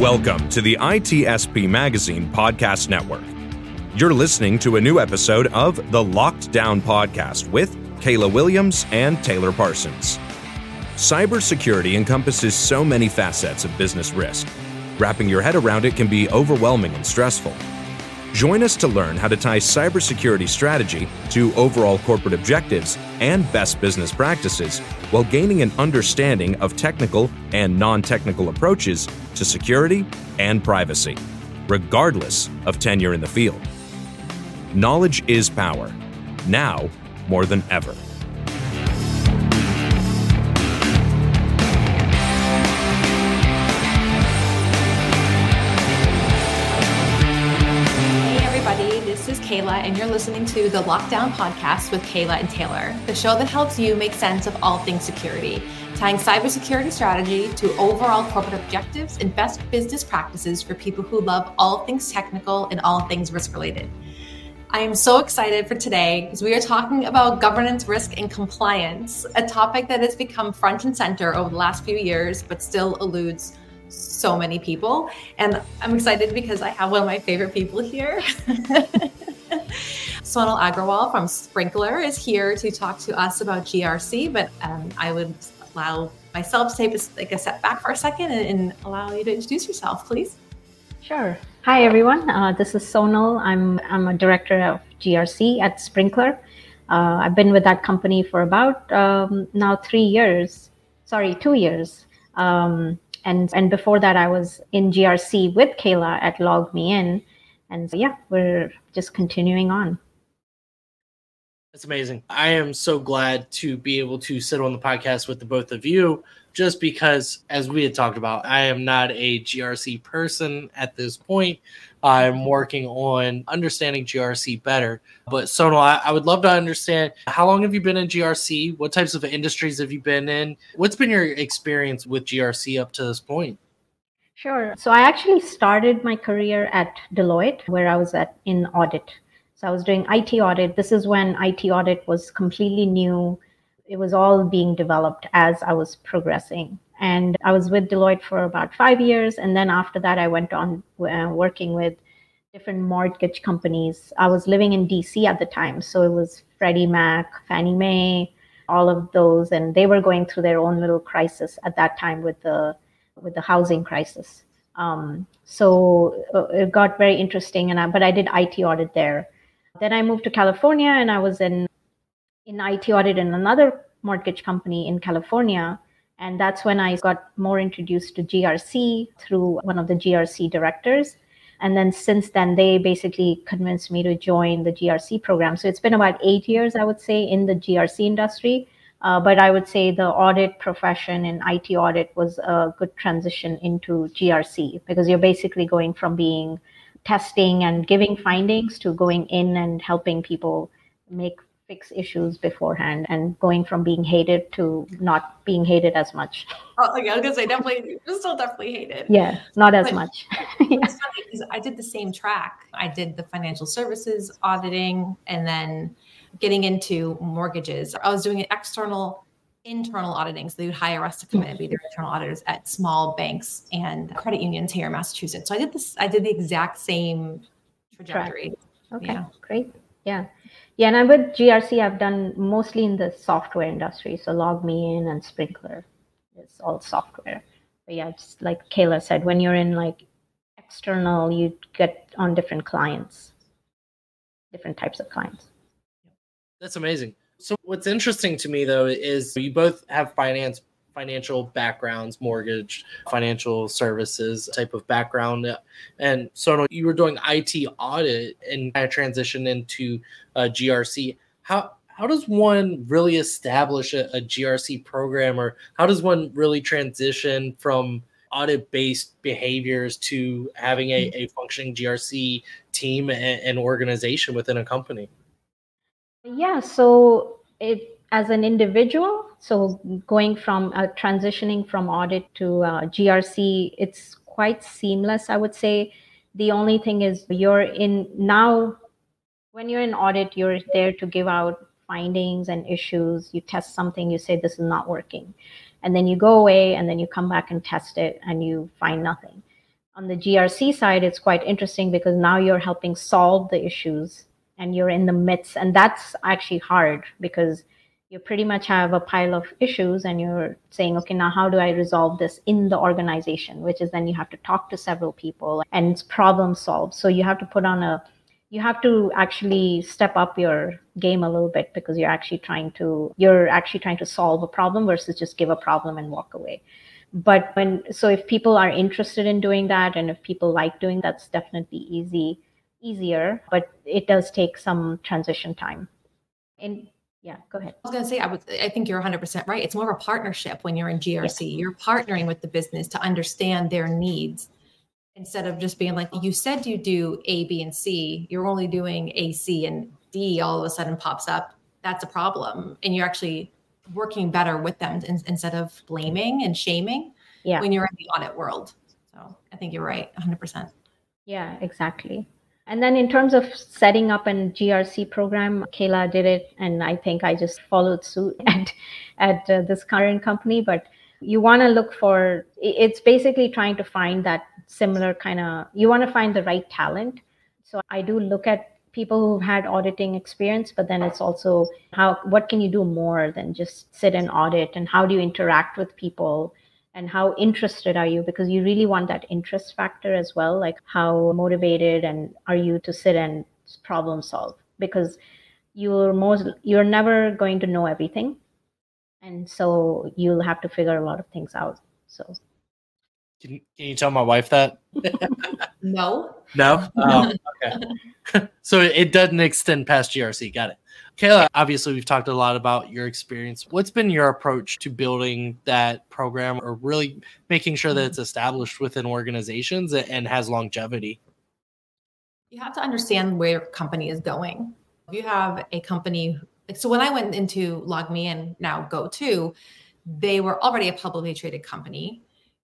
Welcome to the ITSP Magazine Podcast Network. You're listening to a new episode of the Locked Down Podcast with Kayla Williams and Taylor Parsons. Cybersecurity encompasses so many facets of business risk. Wrapping your head around it can be overwhelming and stressful. Join us to learn how to tie cybersecurity strategy to overall corporate objectives and best business practices while gaining an understanding of technical and non technical approaches to security and privacy, regardless of tenure in the field. Knowledge is power, now more than ever. Listening to the Lockdown Podcast with Kayla and Taylor, the show that helps you make sense of all things security, tying cybersecurity strategy to overall corporate objectives and best business practices for people who love all things technical and all things risk related. I am so excited for today because we are talking about governance, risk, and compliance, a topic that has become front and center over the last few years, but still eludes so many people. And I'm excited because I have one of my favorite people here. Sonal Agrawal from Sprinklr is here to talk to us about GRC, but um, I would allow myself to take a, like a step back for a second and, and, allow you to introduce yourself, please. Sure. Hi, everyone. Uh, this is Sonal. I'm, I'm a director of GRC at Sprinklr. Uh, I've been with that company for about um, now three years. Sorry, two years. Um, and and before that, I was in GRC with Kayla at LogMeIn And so, yeah, we're just continuing on. That's amazing. I am so glad to be able to sit on the podcast with the both of you, just because, as we had talked about, I am not a GRC person at this point. I'm working on understanding GRC better. But Sonal, I, I would love to understand how long have you been in GRC? What types of industries have you been in? What's been your experience with GRC up to this point? Sure. So I actually started my career at Deloitte, where I was at in audit. So I was doing IT audit. This is when IT audit was completely new. It was all being developed as I was progressing. And I was with Deloitte for about five years. And then after that, I went on uh, working with different mortgage companies. I was living in DC at the time. So it was Freddie Mac, Fannie Mae, all of those. And they were going through their own little crisis at that time with the with the housing crisis. Um, so uh, it got very interesting. And I, but I did IT audit there. Then I moved to California and I was in in IT audit in another mortgage company in California. And that's when I got more introduced to GRC through one of the GRC directors. And then since then, they basically convinced me to join the GRC program. So it's been about eight years, I would say, in the GRC industry. Uh, but I would say the audit profession and IT audit was a good transition into GRC because you're basically going from being testing and giving findings to going in and helping people make fix issues beforehand and going from being hated to not being hated as much. Oh, yeah, I was gonna say definitely, still definitely hated. Yeah, not as but much. yeah. Funny I did the same track. I did the financial services auditing and then getting into mortgages. I was doing an external internal auditing. So they would hire us to come in and be their internal auditors at small banks and credit unions here in Massachusetts. So I did this, I did the exact same trajectory. Okay, yeah. great. Yeah. Yeah, and I'm with GRC. I've done mostly in the software industry. So LogMeIn and Sprinklr. It's all software. But yeah, just like Kayla said, when you're in like external, you get on different clients, different types of clients. That's amazing. So what's interesting to me though is you both have finance financial backgrounds, mortgage, financial services type of background. And so you were doing IT audit and kind of transition into GRC. How how does one really establish a, a GRC program or how does one really transition from audit based behaviors to having a, a functioning GRC team and, and organization within a company? Yeah, so it as an individual, so going from uh, transitioning from audit to uh, GRC, it's quite seamless, I would say. The only thing is you're in now when you're in audit, you're there to give out findings and issues. You test something, you say this is not working. And then you go away and then you come back and test it and you find nothing. On the GRC side, it's quite interesting because now you're helping solve the issues and you're in the midst. And that's actually hard because you pretty much have a pile of issues and you're saying, okay, now how do I resolve this in the organization? Which is then you have to talk to several people and it's problem solve. So you have to put on a you have to actually step up your game a little bit because you're actually trying to you're actually trying to solve a problem versus just give a problem and walk away but when so if people are interested in doing that and if people like doing that's definitely easy easier but it does take some transition time and yeah go ahead. I was going to say i would i think you're 100% right. It's more of a partnership when you're in grc yes. you're partnering with the business to understand their needs instead of just being like you said you do a b and c. You're only doing a c and d all of a sudden pops up. That's a problem. And you're actually working better with them instead of blaming and shaming yeah. when you're in the audit world. So i think you're right 100% yeah exactly and then in terms of setting up an grc program kayla did it and i think i just followed suit at at uh, this current company. But you want to look for it's basically trying to find that similar kind of you want to find the right talent. So i do look at people who've had auditing experience but then it's also how what can you do more than just sit and audit? And how do you interact with people and how interested are you because you really want that interest factor as well like how motivated and are you to sit and problem solve because you're most you're never going to know everything and so you'll have to figure a lot of things out so can you, can you tell my wife that? no. No? Oh, okay. so it doesn't extend past GRC. Got it. Kayla, obviously, we've talked a lot about your experience. What's been your approach to building that program or really making sure that it's established within organizations and has longevity? You have to understand where your company is going. If you have a company, so when I went into LogMe and now GoTo, they were already a publicly traded company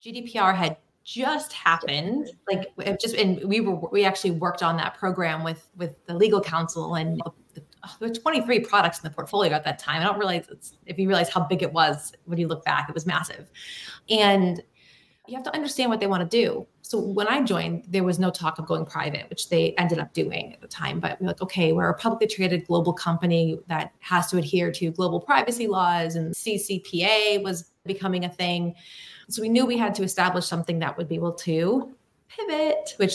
GDPR had just happened like just and we were we actually worked on that program with with the legal counsel and the, there were 23 products in the portfolio at that time. I don't realize if you realize how big it was when you look back it was massive. And you have to understand what they want to do. So when i joined there was no talk of going private which they ended up doing at the time. But we're like okay we're a publicly traded global company that has to adhere to global privacy laws and ccpa was becoming a thing. So we knew we had to establish something that would be able to pivot, which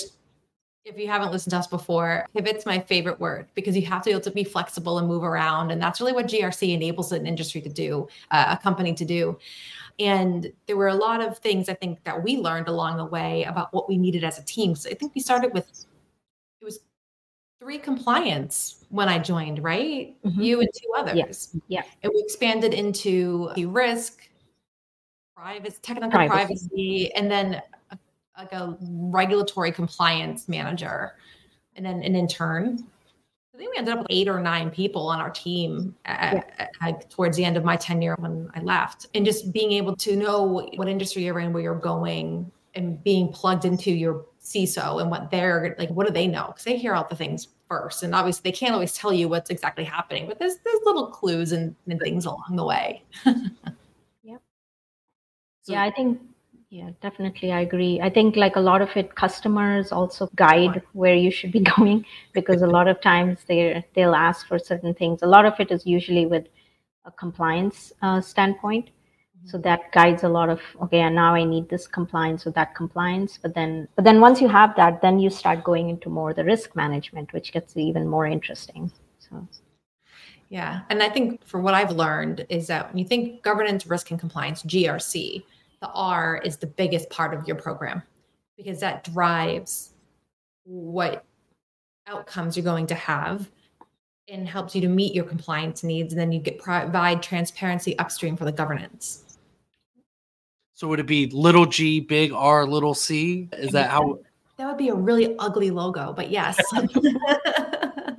if you haven't listened to us before, pivot's my favorite word because you have to be able to be flexible and move around. And that's really what GRC enables an industry to do, uh, a company to do. And there were a lot of things I think that we learned along the way about what we needed as a team. So I think we started with it was three compliance when I joined, right? Mm-hmm. You and two others. Yes. Yeah. And we expanded into risk, privacy, technical privacy, privacy and then like a regulatory compliance manager, and then an intern. I think we ended up with eight or nine people on our team at, yeah. at, towards the end of my tenure when I left. And just being able to know what industry you're in, where you're going, and being plugged into your CISO and what they're like, what do they know? Because they hear all the things first. And obviously, they can't always tell you what's exactly happening, but there's, there's little clues and, and things along the way. So, yeah, I think yeah, definitely I agree. I think like a lot of it customers also guide where you should be going because a lot of times they they'll ask for certain things. A lot of it is usually with a compliance uh, standpoint. Mm-hmm. So that guides a lot of okay, And now I need this compliance or that compliance. But then but then once you have that, then you start going into more the risk management, which gets even more interesting. So yeah. And I think for what I've learned is that when you think governance, risk, and compliance, GRC, the R is the biggest part of your program because that drives what outcomes you're going to have and helps you to meet your compliance needs. And then you get provide transparency upstream for the governance. So would it be little g, big R, little c? Is that how? That would be a really ugly logo, but yes.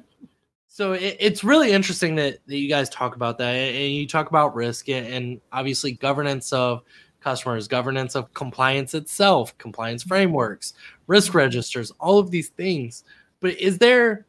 so it, it's really interesting that, that you guys talk about that and you talk about risk and, and obviously governance of customers, governance of compliance itself, compliance frameworks, risk registers, all of these things. But is there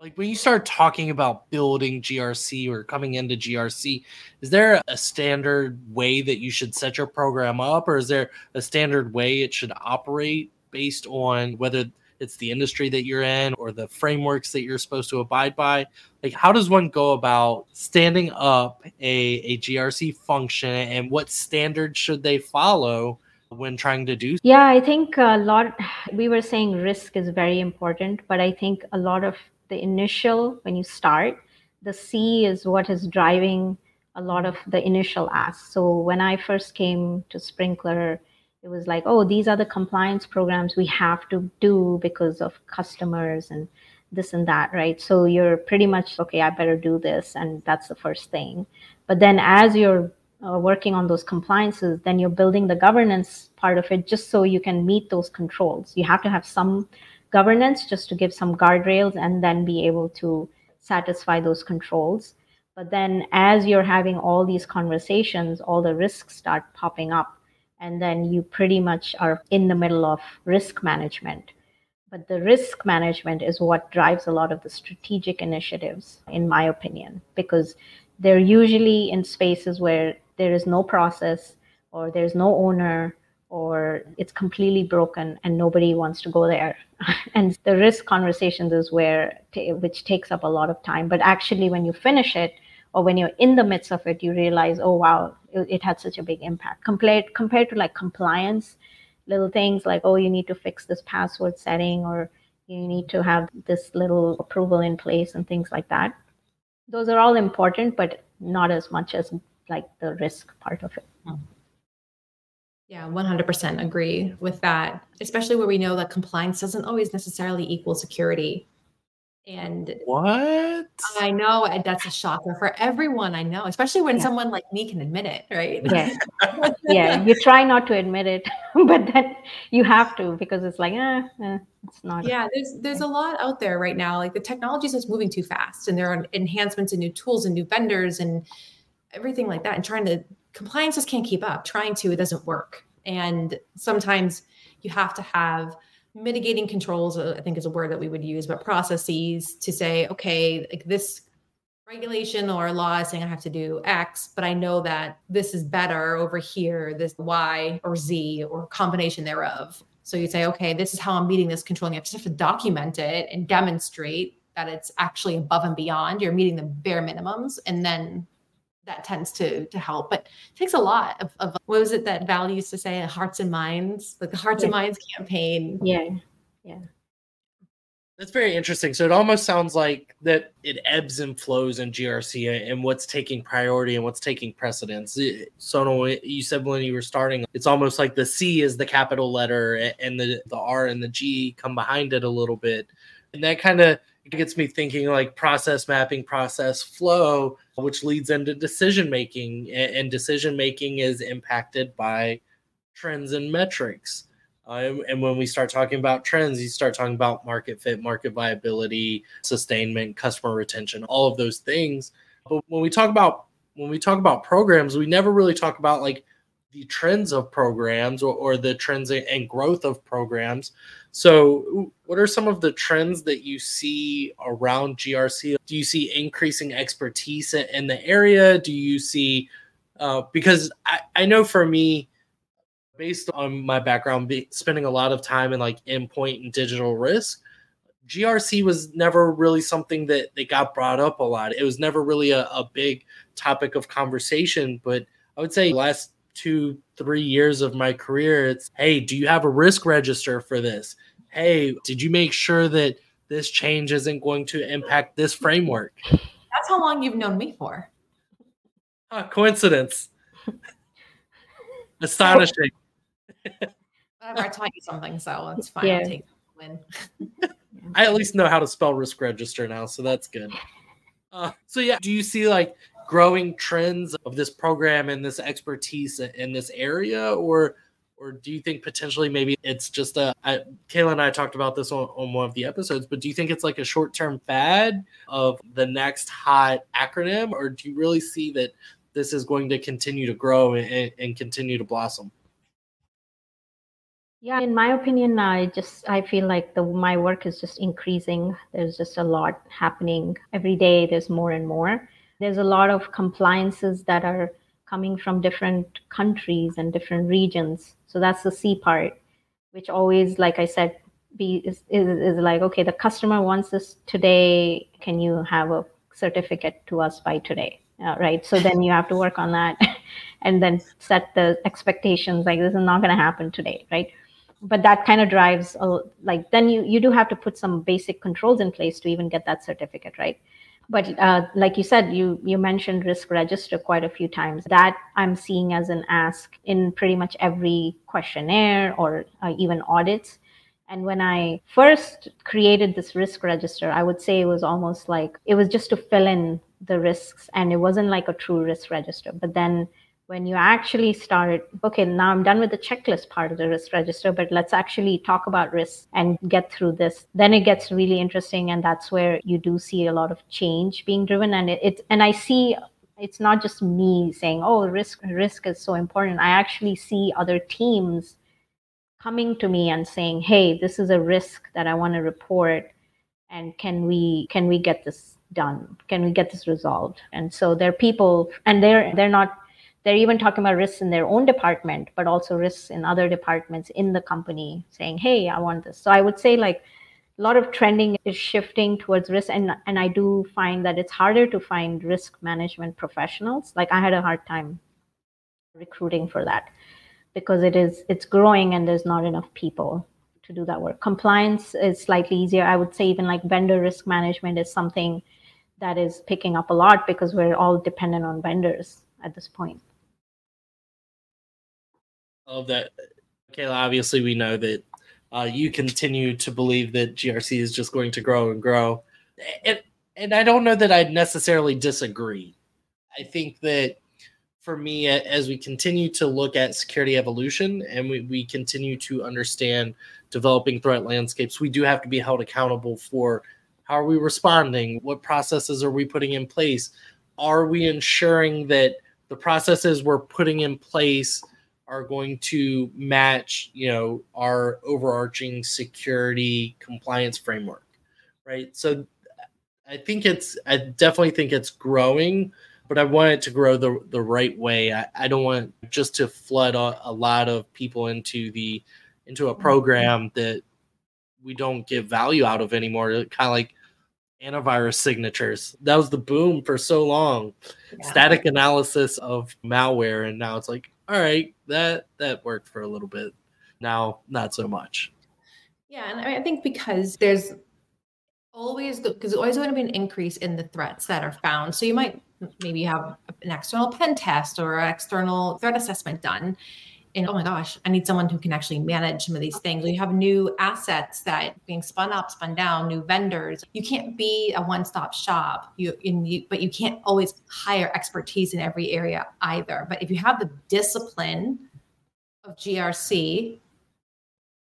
like when you start talking about building GRC or coming into GRC, is there a standard way that you should set your program up, or is there a standard way it should operate based on whether it's the industry that you're in or the frameworks that you're supposed to abide by? Like, how does one go about standing up a, a GRC function and what standards should they follow? when trying to do yeah i think a lot we were saying risk is very important but i think a lot of the initial when you start the c is what is driving a lot of the initial ask so when i first came to Sprinklr it was like oh these are the compliance programs we have to do because of customers and this and that right so you're pretty much okay i better do this and that's the first thing but then as you're uh, working on those compliances then you're building the governance part of it just so you can meet those controls you have to have some governance just to give some guardrails and then be able to satisfy those controls. But then as you're having all these conversations, all the risks start popping up. And then you pretty much are in the middle of risk management. But the risk management is what drives a lot of the strategic initiatives, in my opinion, because they're usually in spaces where there is no process or there's no owner or it's completely broken and nobody wants to go there and the risk conversations is where t- which takes up a lot of time but actually when you finish it or when you're in the midst of it you realize oh wow it, it had such a big impact compared compared to like compliance little things like oh you need to fix this password setting or you need to have this little approval in place and things like that those are all important but not as much as like the risk part of it mm-hmm. Yeah, 100% agree with that, especially where we know that compliance doesn't always necessarily equal security. And what? I know that's a shocker for everyone I know, especially when yeah. someone like me can admit it, right? Yeah. yeah. You try not to admit it, but then you have to because it's like, eh, eh it's not. Yeah, there's there's a lot out there right now. Like the technology is just moving too fast and there are enhancements and new tools and new vendors and everything like that. And trying to compliance just can't keep up. Trying to, it doesn't work. And sometimes you have to have mitigating controls, uh, I think is a word that we would use, but processes to say, okay, like this regulation or law is saying I have to do X, but I know that this is better over here, this Y or Z or combination thereof. So you say, okay, this is how I'm meeting this control. And you have to, have to document it and demonstrate that it's actually above and beyond. You're meeting the bare minimums. And then that tends to to help. But it takes a lot of, of what was it that Val used to say, hearts and minds, like the hearts yeah. and minds campaign. Yeah. Yeah. That's very interesting. So it almost sounds like that it ebbs and flows in GRC and what's taking priority and what's taking precedence. Eh, so eh, you said when you were starting, it's almost like the C is the capital letter and the, the R and the G come behind it a little bit. And that kind of it gets me thinking like process mapping, process flow, which leads into decision making. And decision making is impacted by trends and metrics. Um, and when we start talking about trends, you start talking about market fit, market viability, sustainment, customer retention, all of those things. But when we talk about when we talk about programs, we never really talk about like the trends of programs or, or the trends and growth of programs. So, what are some of the trends that you see around GRC? Do you see increasing expertise in the area? Do you see, uh, because I, I know for me, based on my background, be, spending a lot of time in like endpoint and digital risk, GRC was never really something that, that got brought up a lot. It was never really a, a big topic of conversation. But I would say last two, three years of my career, it's hey, do you have a risk register for this? Hey, did you make sure that this change isn't going to impact this framework? That's how long you've known me for. Huh, coincidence. Astonishing. I taught you something, so it's fine. Yeah. I'll take win. I at least know how to spell risk register now, so that's good. Uh, so yeah, do you see like growing trends of this program and this expertise in this area or or do you think potentially maybe it's just a I, Kayla and I talked about this on, on one of the episodes, but do you think it's like a short term fad of the next hot acronym, or do you really see that this is going to continue to grow and, and continue to blossom? Yeah, in my opinion, I just I feel like the my work is just increasing. There's just a lot happening every day. There's more and more. There's a lot of compliances that are coming from different countries and different regions. So that's the C part, which always, like I said, be is, is, is like, okay, the customer wants this today. Can you have a certificate to us by today? Uh, right. So then you have to work on that and then set the expectations like this is not going to happen today. Right. But that kind of drives a, like then you, you do have to put some basic controls in place to even get that certificate. Right but uh, like you said you you mentioned risk register quite a few times. That i'm seeing as an ask in pretty much every questionnaire or uh, even audits. And when i first created this risk register i would say it was almost like it was just to fill in the risks and it wasn't like a true risk register. But then when you actually start, okay, now I'm done with the checklist part of the risk register, but let's actually talk about risks and get through this. Then it gets really interesting. And that's where you do see a lot of change being driven. And it, it and I see it's not just me saying, oh, risk risk is so important. I actually see other teams coming to me and saying, hey, this is a risk that I want to report. And can we can we get this done? Can we get this resolved? And so there are people and they're they're not they're even talking about risks in their own department but also risks in other departments in the company saying hey i want this. So i would say like a lot of trending is shifting towards risk. And and i do find that it's harder to find risk management professionals. Like i had a hard time recruiting for that because it is it's growing and there's not enough people to do that work. Compliance is slightly easier. I would say even like vendor risk management is something that is picking up a lot because we're all dependent on vendors at this point of that. Kayla, obviously, we know that uh, you continue to believe that GRC is just going to grow and grow. And, and I don't know that I'd necessarily disagree. I think that for me, as we continue to look at security evolution and we, we continue to understand developing threat landscapes, we do have to be held accountable for how are we responding? What processes are we putting in place? Are we ensuring that the processes we're putting in place are going to match, you know, our overarching security compliance framework, right? So I think it's, I definitely think it's growing, but I want it to grow the, the right way. I, I don't want just to flood a, a lot of people into the, into a program that we don't get value out of anymore. Kind of like antivirus signatures. That was the boom for so long. Yeah. Static analysis of malware, and now it's like, all right, that that worked for a little bit. Now, not so much. Yeah, and I think because there's always because there's always going to be an increase in the threats that are found. So you might maybe have an external pen test or an external threat assessment done, and oh my gosh, I need someone who can actually manage some of these things. You have new assets that being spun up, spun down, new vendors. You can't be a one-stop shop. You you, but you can't always hire expertise in every area either. But if you have the discipline of GRC,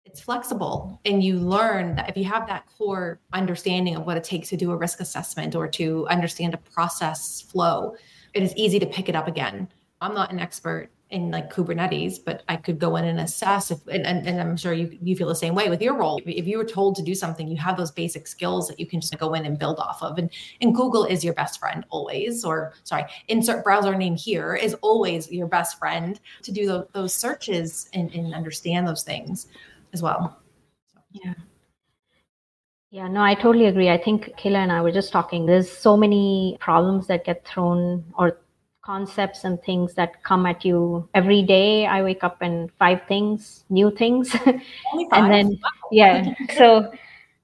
it's flexible and you learn that if you have that core understanding of what it takes to do a risk assessment or to understand a process flow, it is easy to pick it up again. I'm not an expert in like Kubernetes, but I could go in and assess if, and, and, and, I'm sure you, you feel the same way with your role. If you were told to do something, you have those basic skills that you can just go in and build off of. And, and Google is your best friend always, or sorry, insert browser name here is always your best friend to do those, those searches and, and understand those things as well. Yeah. Yeah, no, I totally agree. I think Kayla and I were just talking. There's so many problems that get thrown or concepts and things that come at you every day. I wake up and five things, new things. and then, yeah. So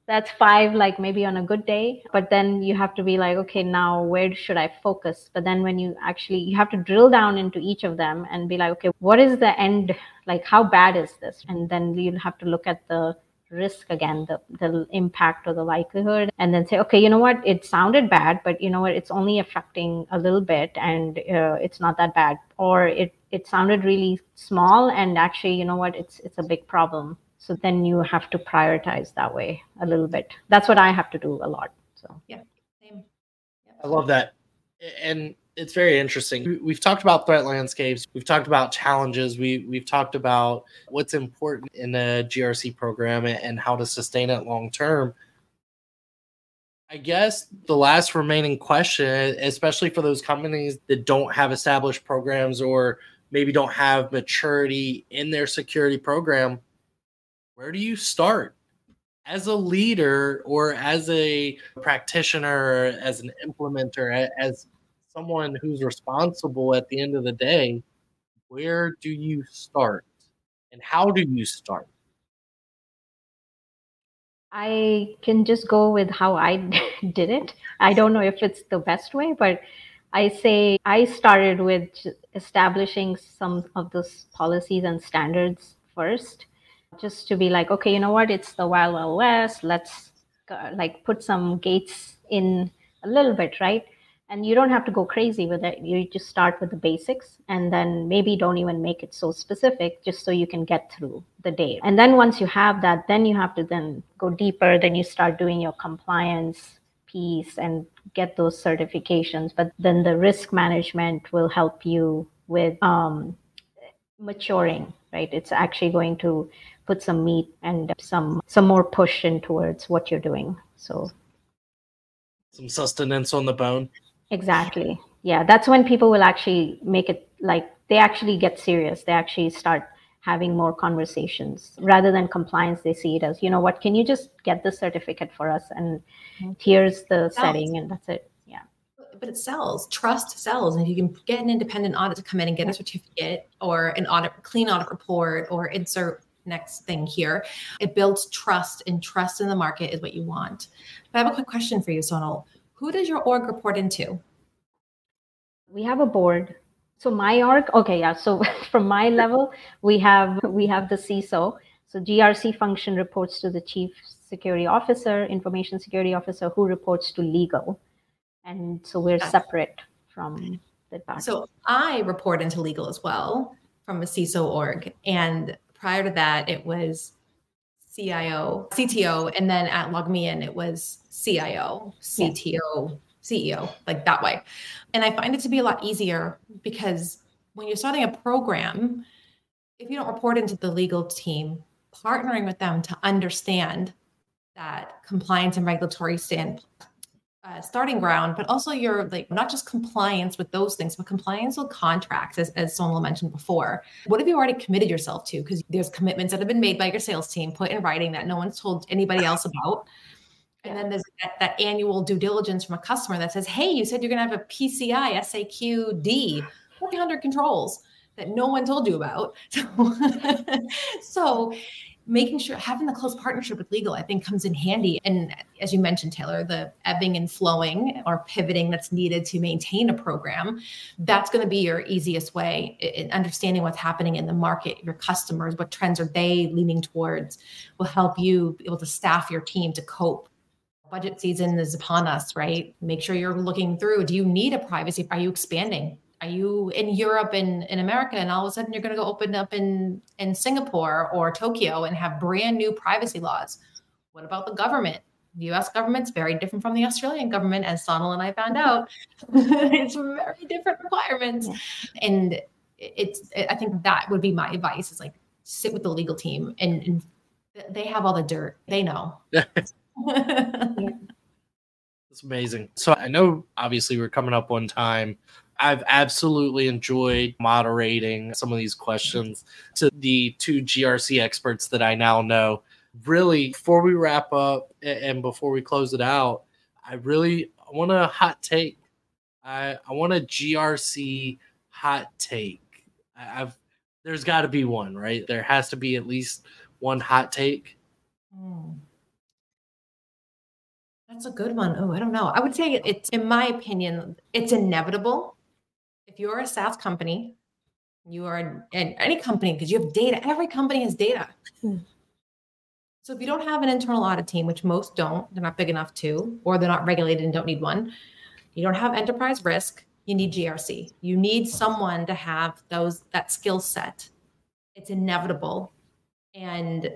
that's five, like maybe on a good day. But then you have to be like, okay, now where should I focus? But then when you actually, you have to drill down into each of them and be like, okay, what is the end? Like, how bad is this? And then you'll have to look at the risk again, the, the impact or the likelihood, and then say, okay, you know what, it sounded bad, but you know what, it's only affecting a little bit and uh, it's not that bad. Or it, it sounded really small and actually, you know what, it's, it's a big problem. So then you have to prioritize that way a little bit. That's what I have to do a lot. So, yeah, same. Yeah. I love that. And it's very interesting. We've talked about threat landscapes. We've talked about challenges. We we've talked about what's important in a GRC program and how to sustain it long term. I guess the last remaining question, especially for those companies that don't have established programs or maybe don't have maturity in their security program, where do you start? As a leader or as a practitioner, as an implementer, as someone who's responsible at the end of the day, where do you start and how do you start? I can just go with how I did it. I don't know if it's the best way, but I say I started with establishing some of those policies and standards first, just to be like, okay, you know what? It's the Wild Wild West. Let's uh, like put some gates in a little bit, right? And you don't have to go crazy with it. You just start with the basics and then maybe don't even make it so specific just so you can get through the day. And then once you have that then you have to then go deeper. Then you start doing your compliance piece and get those certifications. But then the risk management will help you with um, maturing right? It's actually going to put some meat and some some more push in towards what you're doing. So some sustenance on the bone Exactly. Yeah, that's when people will actually make it like they actually get serious. They actually start having more conversations rather than compliance. They see it as, you know what, can you just get the certificate for us? And mm-hmm. here's the setting, and that's it. Yeah. But it sells. Trust sells. And if you can get an independent audit to come in and get a certificate or an audit, clean audit report or insert next thing here. It builds trust, and trust in the market is what you want. But I have a quick question for you, Sonal. Who does your org report into? We have a board. So my org, okay, yeah. So from my level, we have we have the CISO. So GRC function reports to the chief security officer, information security officer, who reports to legal, and so we're separate from the back. So I report into legal as well from a CISO org, and prior to that, it was CIO, CTO, and then at LogMeIn it was CIO, CTO, CEO, like that way. And I find it to be a lot easier because when you're starting a program, if you don't report into the legal team, partnering with them to understand that compliance and regulatory stand uh, starting ground, but also your like not just compliance with those things, but compliance with contracts, as, as Sonal mentioned before. What have you already committed yourself to? Because there's commitments that have been made by your sales team, put in writing that no one's told anybody else about. And then there's that, that annual due diligence from a customer that says, hey, you said you're going to have a PCI SAQD, 400 controls that no one told you about. so making sure having the close partnership with legal, I think, comes in handy. And as you mentioned, Taylor, the ebbing and flowing or pivoting that's needed to maintain a program, that's going to be your easiest way in understanding what's happening in the market, your customers, what trends are they leaning towards, will help you be able to staff your team to cope. Budget season is upon us, right? Make sure you're looking through. Do you need a privacy? Are you expanding? Are you in Europe and in America and all of a sudden you're going to go open up in in Singapore or Tokyo and have brand new privacy laws? What about the government? The US government's very different from the Australian government, as Sonal and I found out. it's very different requirements. And it's I think that would be my advice is like sit with the legal team and, and they have all the dirt. They know. That's amazing. So I know obviously we're coming up on time. I've absolutely enjoyed moderating some of these questions to the two GRC experts that I now know. Really, before we wrap up and before we close it out, I really want a hot take. I, I want a GRC hot take. I've there's got to be one, right? There has to be at least one hot take. Hmm. That's a good one. Oh, I don't know. I would say it's, in my opinion, it's inevitable if you're a SaaS company, you are in any company because you have data. Every company has data. Mm. So if you don't have an internal audit team, which most don't, they're not big enough to, or they're not regulated and don't need one, you don't have enterprise risk, you need GRC. You need someone to have those that skill set. It's inevitable. And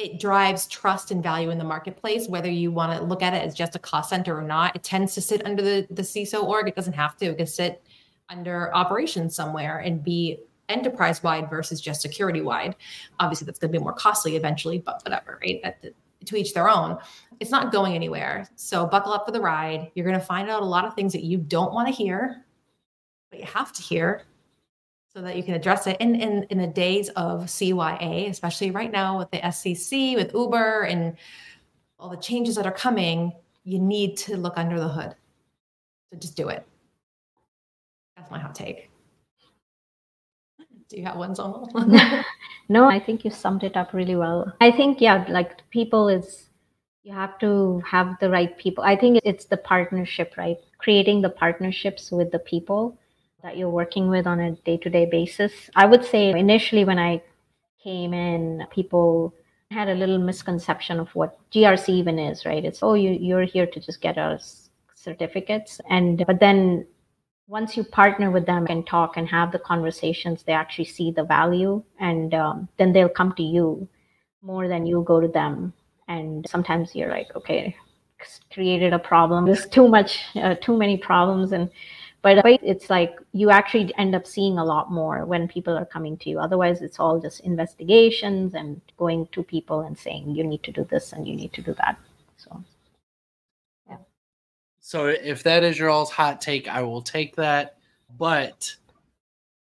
it drives trust and value in the marketplace, whether you want to look at it as just a cost center or not. It tends to sit under the, the CISO org. It doesn't have to. It can sit under operations somewhere and be enterprise wide versus just security wide. Obviously, that's going to be more costly eventually, but whatever, right? At the, to each their own. It's not going anywhere. So buckle up for the ride. You're going to find out a lot of things that you don't want to hear, but you have to hear so that you can address it. And in, in the days of CYA, especially right now with the SEC, with Uber, and all the changes that are coming, you need to look under the hood. So just do it. That's my hot take. Do you have one, Sonal? no, I think you summed it up really well. I think, yeah, like people is, you have to have the right people. I think it's the partnership, right? Creating the partnerships with the people that you're working with on a day to day basis. I would say initially when I came in, people had a little misconception of what GRC even is, right? It's, oh, you, you're here to just get us certificates. And, but then once you partner with them and talk and have the conversations, they actually see the value and um, then they'll come to you more than you go to them. And sometimes you're like, okay, created a problem. There's too much, uh, too many problems. And, but it's like you actually end up seeing a lot more when people are coming to you. Otherwise, it's all just investigations and going to people and saying, you need to do this and you need to do that. So yeah. so if that is your all's hot take, I will take that. But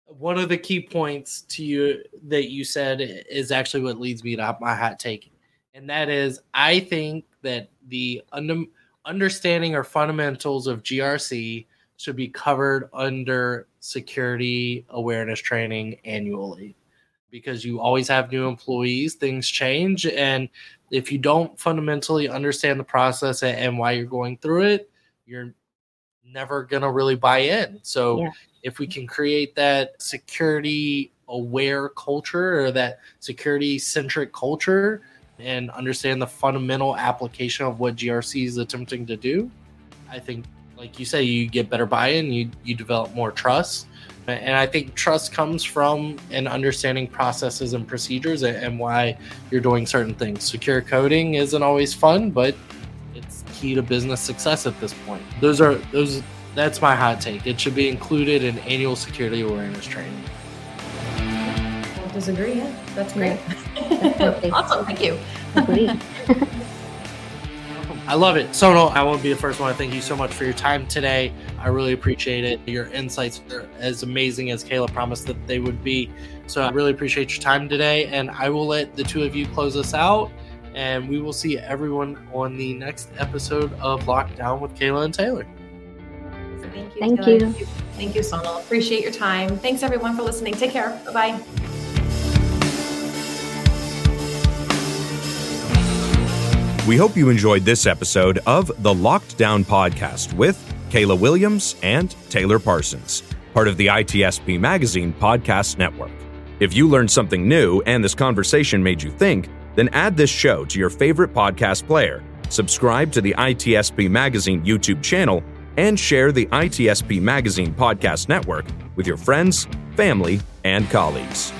one of the key points to you that you said is actually what leads me to my hot take, and that is I think that the under, understanding or fundamentals of GRC should be covered under security awareness training annually because you always have new employees, things change, and if you don't fundamentally understand the process and why you're going through it, you're never going to really buy in. So yeah. if we can create that security aware culture or that security centric culture and understand the fundamental application of what GRC is attempting to do, I think like you say you get better buy-in, you you develop more trust. And I think trust comes from an understanding processes and procedures and why you're doing certain things. Secure coding isn't always fun, but it's key to business success at this point. Those are those. That's my hot take. It should be included in annual security awareness training. I disagree. Yeah, that's great. awesome. Thank you. I love it. Sonal, I won't be the first one to thank you so much for your time today. I really appreciate it. Your insights are as amazing as Kayla promised that they would be. So I really appreciate your time today. And I will let the two of you close us out and we will see everyone on the next episode of Lockdown with Kayla and Taylor. Thank you. Thank Taylor. you. Thank you, Sonal. Appreciate your time. Thanks everyone for listening. Take care. Bye bye. We hope you enjoyed this episode of the Locked Down Podcast with Kayla Williams and Taylor Parsons, part of the ITSP Magazine Podcast Network. If you learned something new and this conversation made you think, then add this show to your favorite podcast player, subscribe to the ITSP Magazine YouTube channel, and share the ITSP Magazine Podcast Network with your friends, family, and colleagues.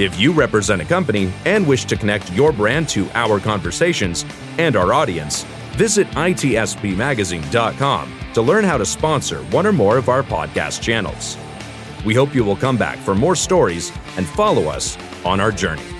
If you represent a company and wish to connect your brand to our conversations and our audience, visit itspmagazine.com to learn how to sponsor one or more of our podcast channels. We hope you will come back for more stories and follow us on our journey.